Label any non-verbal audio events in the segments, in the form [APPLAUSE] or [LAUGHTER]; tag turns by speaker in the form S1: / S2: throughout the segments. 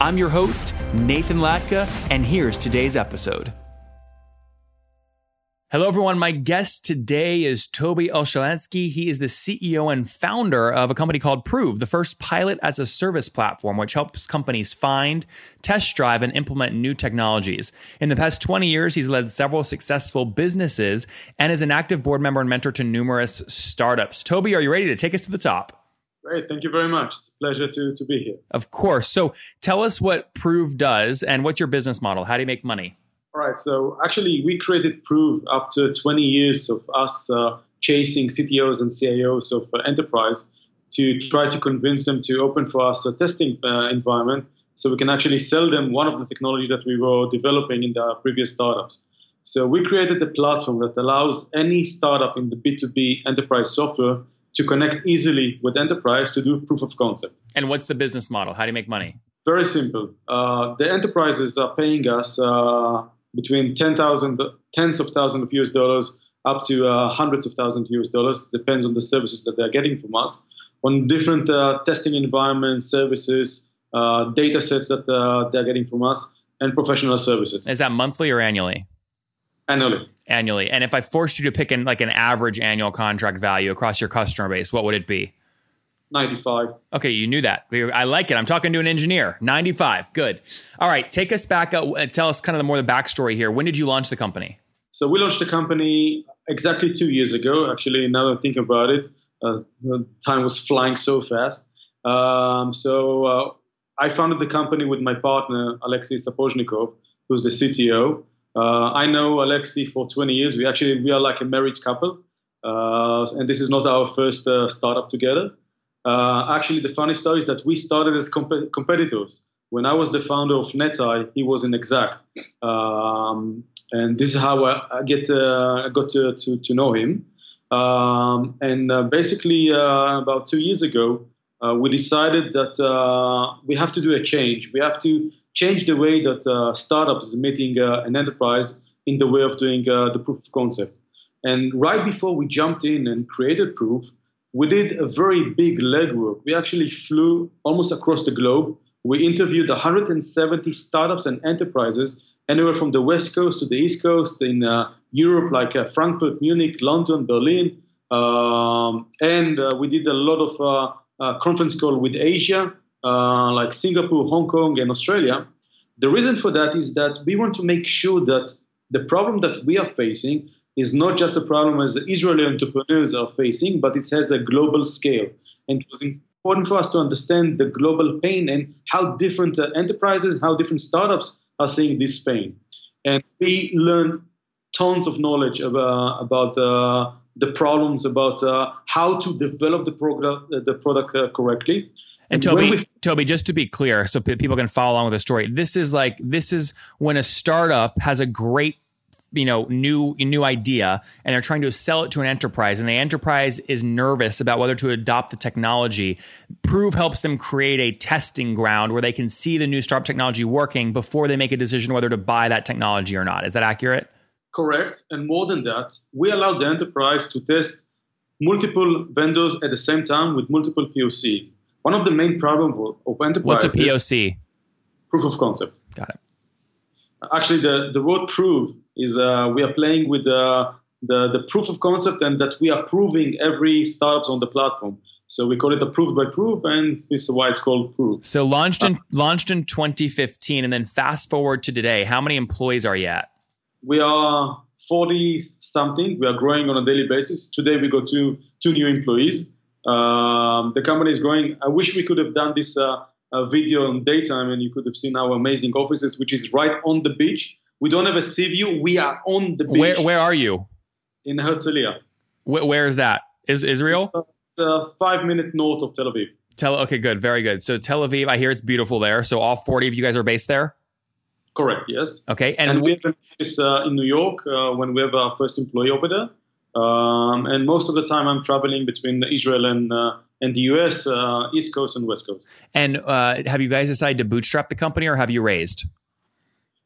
S1: I'm your host, Nathan Latka, and here's today's episode. Hello, everyone. My guest today is Toby Olshansky. He is the CEO and founder of a company called Prove, the first pilot as a service platform, which helps companies find, test drive, and implement new technologies. In the past 20 years, he's led several successful businesses and is an active board member and mentor to numerous startups. Toby, are you ready to take us to the top?
S2: Great. Thank you very much. It's a pleasure to, to be here.
S1: Of course. So tell us what Prove does and what's your business model? How do you make money?
S2: All right. So actually, we created Prove after 20 years of us uh, chasing CTOs and CIOs of uh, enterprise to try to convince them to open for us a testing uh, environment so we can actually sell them one of the technology that we were developing in the previous startups. So we created a platform that allows any startup in the B2B enterprise software to connect easily with enterprise to do proof of concept.
S1: And what's the business model? How do you make money?
S2: Very simple. Uh, the enterprises are paying us uh, between 10,000, tens of thousands of US dollars up to uh, hundreds of thousands of US dollars, depends on the services that they're getting from us, on different uh, testing environments, services, uh, data sets that uh, they're getting from us, and professional services.
S1: Is that monthly or annually?
S2: Annually.
S1: Annually. And if I forced you to pick in like an average annual contract value across your customer base, what would it be?
S2: 95.
S1: Okay, you knew that. I like it. I'm talking to an engineer. 95. Good. All right, take us back. Uh, tell us kind of the more the backstory here. When did you launch the company?
S2: So we launched the company exactly two years ago. Actually, now that I think about it, uh, time was flying so fast. Um, so uh, I founded the company with my partner, Alexei Sapozhnikov, who's the CTO. Uh, I know Alexei for 20 years. We actually we are like a married couple, uh, and this is not our first uh, startup together. Uh, actually, the funny story is that we started as comp- competitors. When I was the founder of NetEye, he was in Exact, um, and this is how I, get uh, got to, to, to know him. Um, and uh, basically, about two years ago, uh, we decided that uh, we have to do a change. We have to change the way that startups is meeting an enterprise in the way of doing the proof of concept. And right before we jumped in and created Proof, we did a very big legwork. We actually flew almost across the globe. We interviewed 170 startups and enterprises, anywhere from the West Coast to the East Coast in uh, Europe, like uh, Frankfurt, Munich, London, Berlin. Um, and uh, we did a lot of uh, uh, conference call with Asia, uh, like Singapore, Hong Kong, and Australia. The reason for that is that we want to make sure that the problem that we are facing is not just a problem as the Israeli entrepreneurs are facing, but it has a global scale. And it was important for us to understand the global pain and how different uh, enterprises, how different startups are seeing this pain. And we learned tons of knowledge about, about uh, the problems, about uh, how to develop the, product, uh, the product uh, correctly.
S1: And Toby, we, Toby, just to be clear, so people can follow along with the story. This is like this is when a startup has a great you know new new idea and they're trying to sell it to an enterprise and the enterprise is nervous about whether to adopt the technology prove helps them create a testing ground where they can see the new startup technology working before they make a decision whether to buy that technology or not is that accurate
S2: correct and more than that we allow the enterprise to test multiple vendors at the same time with multiple poc one of the main problems of enterprise
S1: what's a poc
S2: proof of concept
S1: got it
S2: actually the, the word prove is uh, we are playing with the, the, the proof of concept and that we are proving every startups on the platform. So we call it approved by proof, and this is why it's called proof.
S1: So launched in uh, launched in 2015, and then fast forward to today, how many employees are you at?
S2: We are 40 something. We are growing on a daily basis. Today we got two two new employees. Um, the company is growing. I wish we could have done this uh, uh, video in daytime, and you could have seen our amazing offices, which is right on the beach. We don't have a sea view. We are on the beach.
S1: Where where are you?
S2: In Herzliya.
S1: Where, where is that? Is Israel?
S2: It's, it's uh, five minutes north of Tel Aviv.
S1: Tel. Okay, good, very good. So Tel Aviv, I hear it's beautiful there. So all forty of you guys are based there.
S2: Correct. Yes.
S1: Okay,
S2: and, and we have an office uh, in New York uh, when we have our first employee over there. Um, and most of the time, I'm traveling between Israel and uh, and the US, uh, East Coast and West Coast.
S1: And uh, have you guys decided to bootstrap the company, or have you raised?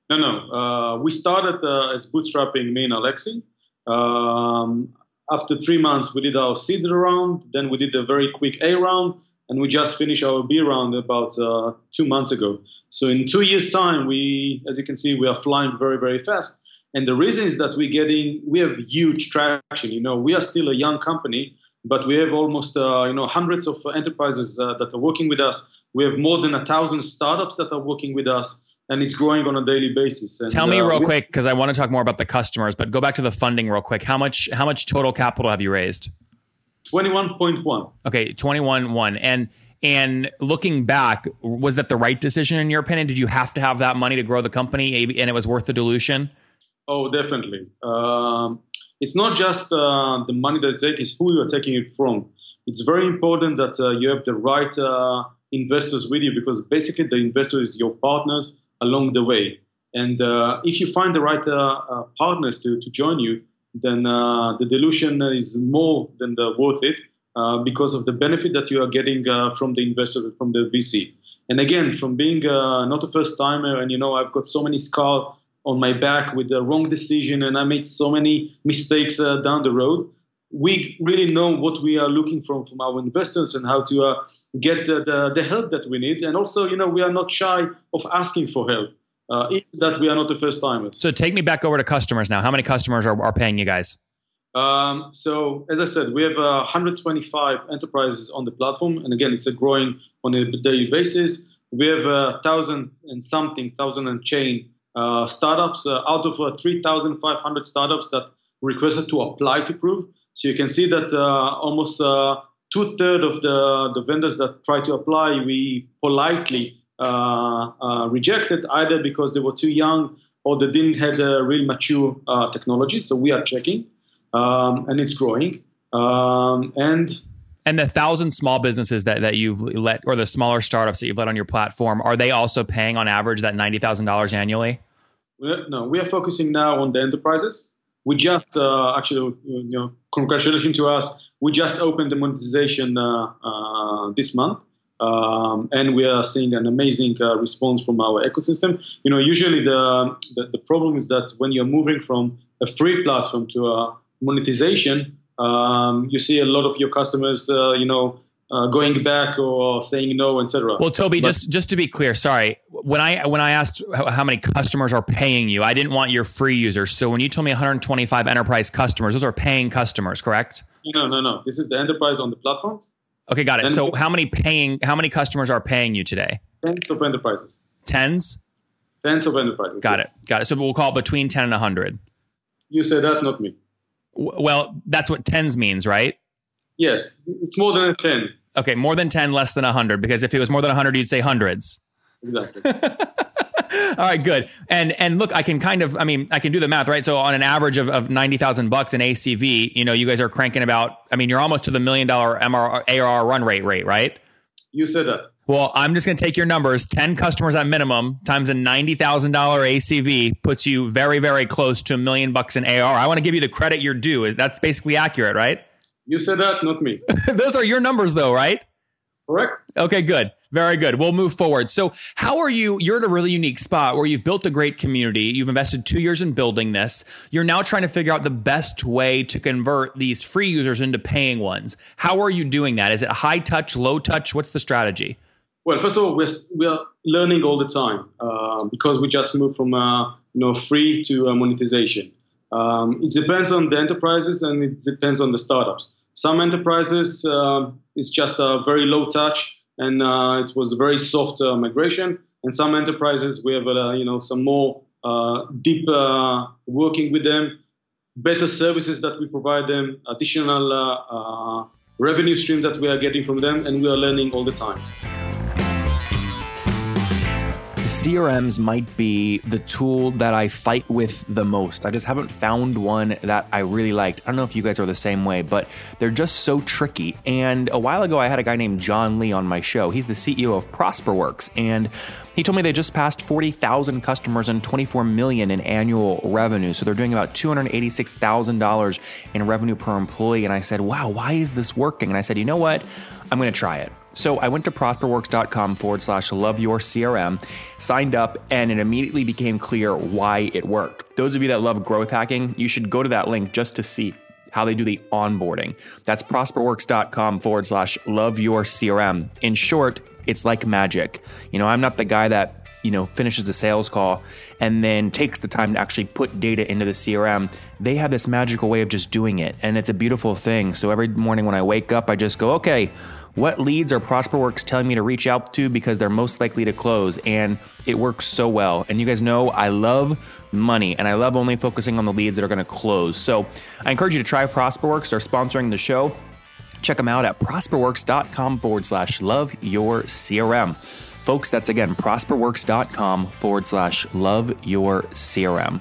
S2: No, no. Uh, we started uh, as bootstrapping me and Alexi. Um, after three months, we did our seed round. Then we did a very quick A round, and we just finished our B round about uh, two months ago. So in two years' time, we, as you can see, we are flying very, very fast. And the reason is that we're getting, we have huge traction. You know, we are still a young company, but we have almost, uh, you know, hundreds of enterprises uh, that are working with us. We have more than a thousand startups that are working with us and it's growing on a daily basis. And,
S1: Tell me uh, real quick because I want to talk more about the customers, but go back to the funding real quick. How much how much total capital have you raised?
S2: Twenty one point one.
S1: Okay, twenty one one. And and looking back, was that the right decision in your opinion? Did you have to have that money to grow the company, and it was worth the dilution?
S2: Oh, definitely. Um, it's not just uh, the money that you take; it's who you are taking it from. It's very important that uh, you have the right uh, investors with you because basically the investor is your partners along the way. And uh, if you find the right uh, uh, partners to, to join you, then the dilution is more than the worth it. Uh, because of the benefit that you are getting uh, from the investor, from the VC. And again, from being uh, not a first timer, and you know, I've got so many scars on my back with the wrong decision, and I made so many mistakes down the road. We really know what we are looking from from our investors and how to get the, the, the, help that we need. And also, you know, we are not shy of asking for help. Uh, that we are not the first timers.
S1: So take me back over to customers now. How many customers are, are paying you guys?
S2: Um, so as I said, we have uh, 125 enterprises on the platform, and again, it's a growing on a daily basis. We have a uh, thousand and something, thousand and chain uh, startups uh, out of uh, 3,500 startups that requested to apply to Prove. So you can see that uh, almost two thirds of the, the vendors that try to apply, we politely rejected either because they were too young or they didn't have a real mature uh, technology. So we are checking, um, and it's growing. Um, and
S1: and the thousand small businesses that, that you've let, or the smaller startups that you've let on your platform, are they also paying on average that ninety thousand dollars annually?
S2: No, we are focusing now on the enterprises we just uh, actually, you know, congratulations to us. We just opened the monetization uh, uh, this month. Um, and we are seeing an amazing uh, response from our ecosystem. You know, usually the, the, the problem is that when you're moving from a free platform to a monetization, um, you see a lot of your customers, uh, you know, uh, going back or saying no, etc.
S1: Well, Toby, but, just just to be clear, sorry. When I when I asked how many customers are paying you, I didn't want your free users. So when you told me 125 enterprise customers, those are paying customers, correct?
S2: No, no, no. This is the enterprise on the platform.
S1: Okay, got it. So how many paying? How many customers are paying you today?
S2: Tens of enterprises.
S1: Tens.
S2: Tens of enterprises.
S1: Got yes. it. Got it. So we'll call it between 10 and 100.
S2: You say that, not me.
S1: Well, that's what tens means, right?
S2: Yes, it's more than a 10.
S1: Okay, more than 10, less than 100. Because if it was more than 100, you'd say hundreds.
S2: Exactly. [LAUGHS] [LAUGHS]
S1: All right, good. And and look, I can kind of, I mean, I can do the math, right? So on an average of, of ninety thousand bucks in ACV, you know, you guys are cranking about. I mean, you're almost to the million dollar MR, ARR run rate rate, right?
S2: You said that.
S1: Well, I'm just going to take your numbers. Ten customers at minimum times a ninety thousand dollar ACV puts you very, very close to a million bucks in ARR. I want to give you the credit you're due. Is that's basically accurate, right?
S2: You said that, not me. [LAUGHS]
S1: Those are your numbers, though, right?
S2: Correct.
S1: Okay, good. Very good. We'll move forward. So, how are you? You're in a really unique spot where you've built a great community. You've invested two years in building this. You're now trying to figure out the best way to convert these free users into paying ones. How are you doing that? Is it high touch, low touch? What's the strategy?
S2: Well, first of all, we're, we are learning all the time uh, because we just moved from uh, you know free to uh, monetization. Um, it depends on the enterprises and it depends on the startups. Some enterprises uh, it's just a very low touch and uh, it was a very soft uh, migration. And some enterprises we have uh, you know some more uh, deep uh, working with them, better services that we provide them, additional revenue stream that we are getting from them, and we are learning all the time.
S1: CRMs might be the tool that I fight with the most. I just haven't found one that I really liked. I don't know if you guys are the same way, but they're just so tricky. And a while ago, I had a guy named John Lee on my show. He's the CEO of ProsperWorks, and he told me they just passed 40,000 customers and 24 million in annual revenue. So they're doing about $286,000 in revenue per employee. And I said, wow, why is this working? And I said, you know what? I'm going to try it. So I went to prosperworks.com forward slash love your CRM, signed up, and it immediately became clear why it worked. Those of you that love growth hacking, you should go to that link just to see how they do the onboarding. That's prosperworks.com forward slash love your CRM. In short, it's like magic. You know, I'm not the guy that you know finishes the sales call and then takes the time to actually put data into the CRM. They have this magical way of just doing it, and it's a beautiful thing. So every morning when I wake up, I just go, okay, what leads are ProsperWorks telling me to reach out to because they're most likely to close? And it works so well. And you guys know I love money and I love only focusing on the leads that are going to close. So I encourage you to try ProsperWorks. They're sponsoring the show. Check them out at prosperworks.com forward slash love your CRM. Folks, that's again prosperworks.com forward slash love your CRM.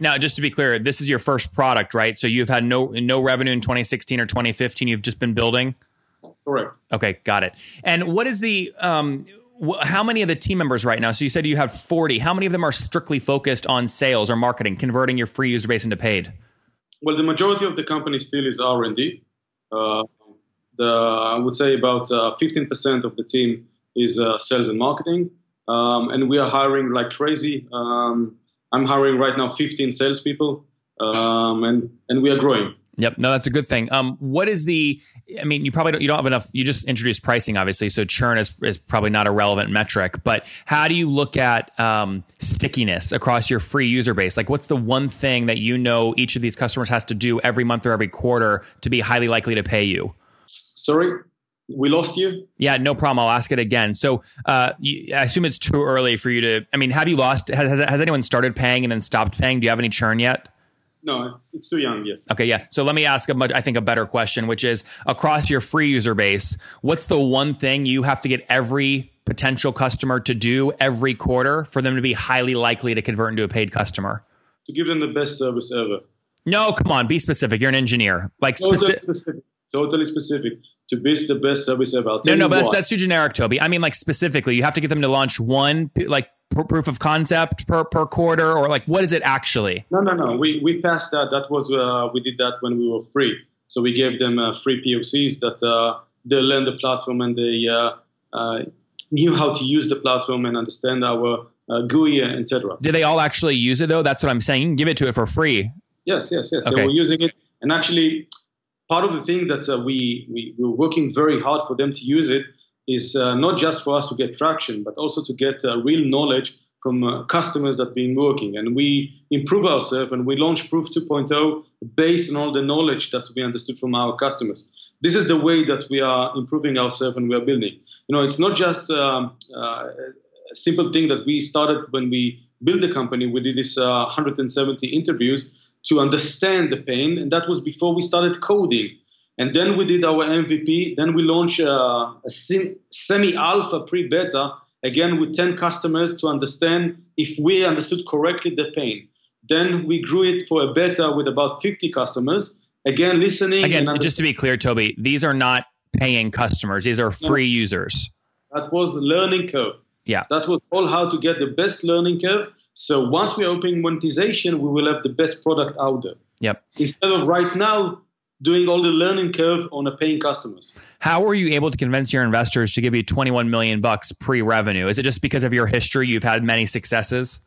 S1: Now, just to be clear, this is your first product, right? So you've had no no revenue in 2016 or 2015. You've just been building.
S2: Correct.
S1: Okay, got it. And what is the um, wh- how many of the team members right now? So you said you have 40. How many of them are strictly focused on sales or marketing, converting your free user base into paid?
S2: Well, the majority of the company still is R and D. Uh, the I would say about uh, 15% of the team is uh, sales and marketing, um, and we are hiring like crazy. Um, I'm hiring right now 15 salespeople, um, and and we are growing.
S1: Yep. No, that's a good thing. Um, what is the? I mean, you probably don't. You don't have enough. You just introduced pricing, obviously, so churn is is probably not a relevant metric. But how do you look at um, stickiness across your free user base? Like, what's the one thing that you know each of these customers has to do every month or every quarter to be highly likely to pay you?
S2: Sorry, we lost you.
S1: Yeah, no problem. I'll ask it again. So, uh, I assume it's too early for you to. I mean, have you lost? Has, has anyone started paying and then stopped paying? Do you have any churn yet?
S2: No, it's, it's too young yet.
S1: Okay, yeah. So let me ask a much, I think, a better question, which is across your free user base, what's the one thing you have to get every potential customer to do every quarter for them to be highly likely to convert into a paid customer?
S2: To give them the best service ever.
S1: No, come on, be specific. You're an engineer. Like specific.
S2: Totally specific. To be the best service ever. I'll
S1: No, no, but that's, that's too generic, Toby. I mean, like specifically, you have to get them to launch one like pr- proof of concept per per quarter, or like what is it actually?
S2: No, no, no. We we passed that. That was uh, we did that when we were free. So we gave them uh, free POCs that uh, they learned the platform and they uh, uh, knew how to use the platform and understand our uh, GUI, etc.
S1: Did they all actually use it though? That's what I'm saying. Give it to it for free.
S2: Yes, yes, yes.
S1: Okay.
S2: They were using it, and actually, part of the thing that uh, we, we we're working very hard for them to use it is uh, not just for us to get traction, but also to get uh, real knowledge from uh, customers that have been working. And we improve ourselves, and we launch Proof 2.0 based on all the knowledge that we understood from our customers. This is the way that we are improving ourselves and we are building. You know, it's not just um, uh, a simple thing that we started when we built the company. We did this uh, 170 interviews to understand the pain, and that was before we started coding. And then we did our MVP. Then we launched uh, a semi-alpha pre-beta again with 10 customers to understand if we understood correctly the pain. Then we grew it for a beta with about 50 customers. Again, listening.
S1: Again, just to be clear, Toby, these are not paying customers. These are free users.
S2: that was learning curve.
S1: Yeah.
S2: That was all how to get the best learning curve. So once we open monetization, we will have the best product out there.
S1: Yep.
S2: Instead of right now doing all the learning curve on a paying customers.
S1: How were you able to convince your investors to give you 21 million bucks pre-revenue? Is it just because of your history? You've had many successes.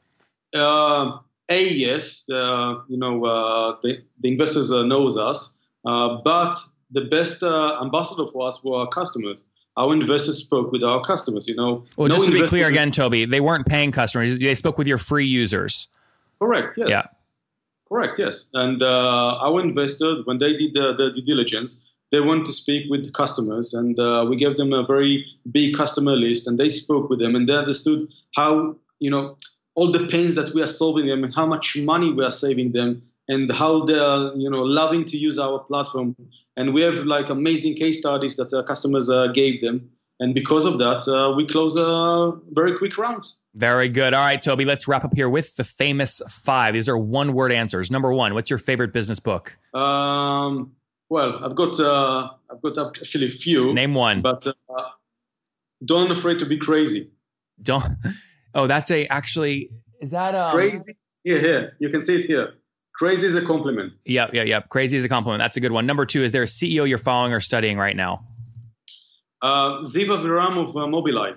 S2: Uh, a yes, uh, you know uh, the, the investors uh, knows us, uh, but the best uh, ambassador for us were our customers. Our investors spoke with our customers. You know.
S1: Well,
S2: No
S1: just to be clear again, Toby, they weren't paying customers. They spoke with your free users.
S2: Correct. Yes.
S1: Yeah.
S2: Correct. Yes. And uh, our investors, when they did the, the due diligence, they wanted to speak with customers, and uh, we gave them a very big customer list, and they spoke with them, and they understood how you know all the pains that we are solving them, and how much money we are saving them, and how they are you know loving to use our platform. And we have like amazing case studies that uh, customers uh, gave them, and because of that, uh, we close a very quick round.
S1: Very good. All right, Toby, let's wrap up here with the famous five. These are one word answers. Number one, what's your favorite business book?
S2: Um, well, I've got uh, I've got actually a few.
S1: Name one.
S2: But uh, don't afraid to be crazy.
S1: Don't. [LAUGHS] Oh, that's a actually. Is that um,
S2: crazy? Here, here. You can see it here. Crazy is a compliment.
S1: Yep, yep, yep. Crazy is a compliment. That's a good one. Number two, is there a CEO you're following or studying right now?
S2: Uh, Ziv Aviram of uh, Mobileye.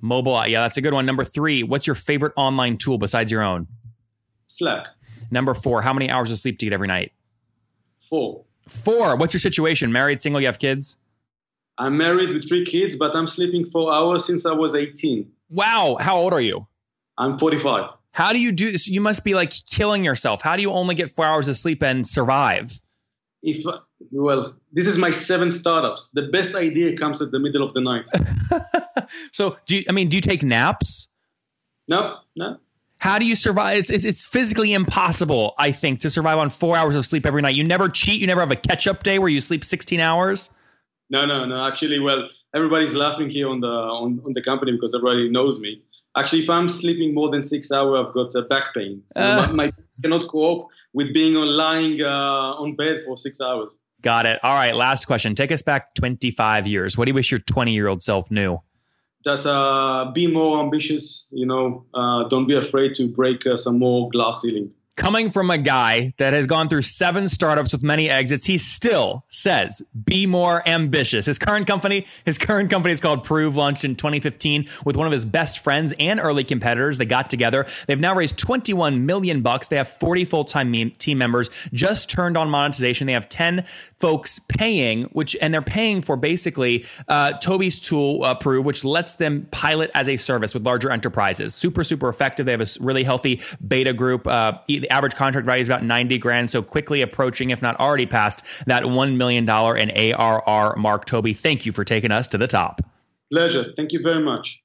S1: Mobile, yeah, that's a good one. Number three, what's your favorite online tool besides your own?
S2: Slack.
S1: Number four, how many hours of sleep do you get every night?
S2: Four.
S1: Four. What's your situation? Married, single, you have kids?
S2: I'm married with three kids, but I'm sleeping four hours since I was 18.
S1: Wow. How old are you?
S2: I'm 45.
S1: How do you do this? You must be like killing yourself. How do you only get four hours of sleep and survive?
S2: If well, this is my seven startups. The best idea comes at the middle of the night. [LAUGHS]
S1: so, do you, I mean, do you take naps?
S2: No, no.
S1: How do you survive? It's, it's, it's physically impossible, I think, to survive on four hours of sleep every night. You never cheat. You never have a catch up day where you sleep 16 hours.
S2: No, no, no. Actually, well, everybody's laughing here on the on, on the company because everybody knows me. Actually, if I'm sleeping more than six hours, I've got uh, back pain. Uh. [LAUGHS] My, my cannot cope with being on lying uh, on bed for six hours.
S1: Got it. All right. Last question. Take us back 25 years. What do you wish your 20 year old self knew?
S2: That uh, be more ambitious. You know, uh, don't be afraid to break uh, some more glass ceiling
S1: coming from a guy that has gone through seven startups with many exits, he still says, be more ambitious. His current company, his current company is called Prove, launched in 2015 with one of his best friends and early competitors. They got together. They've now raised 21 million bucks. They have 40 full-time team members, just turned on monetization. They have 10 folks paying, which, and they're paying for basically uh, Toby's tool, uh, Prove, which lets them pilot as a service with larger enterprises. Super, super effective. They have a really healthy beta group. Uh, the average contract value is about 90 grand. So quickly approaching, if not already past, that $1 million in ARR mark. Toby, thank you for taking us to the top.
S2: Pleasure. Thank you very much.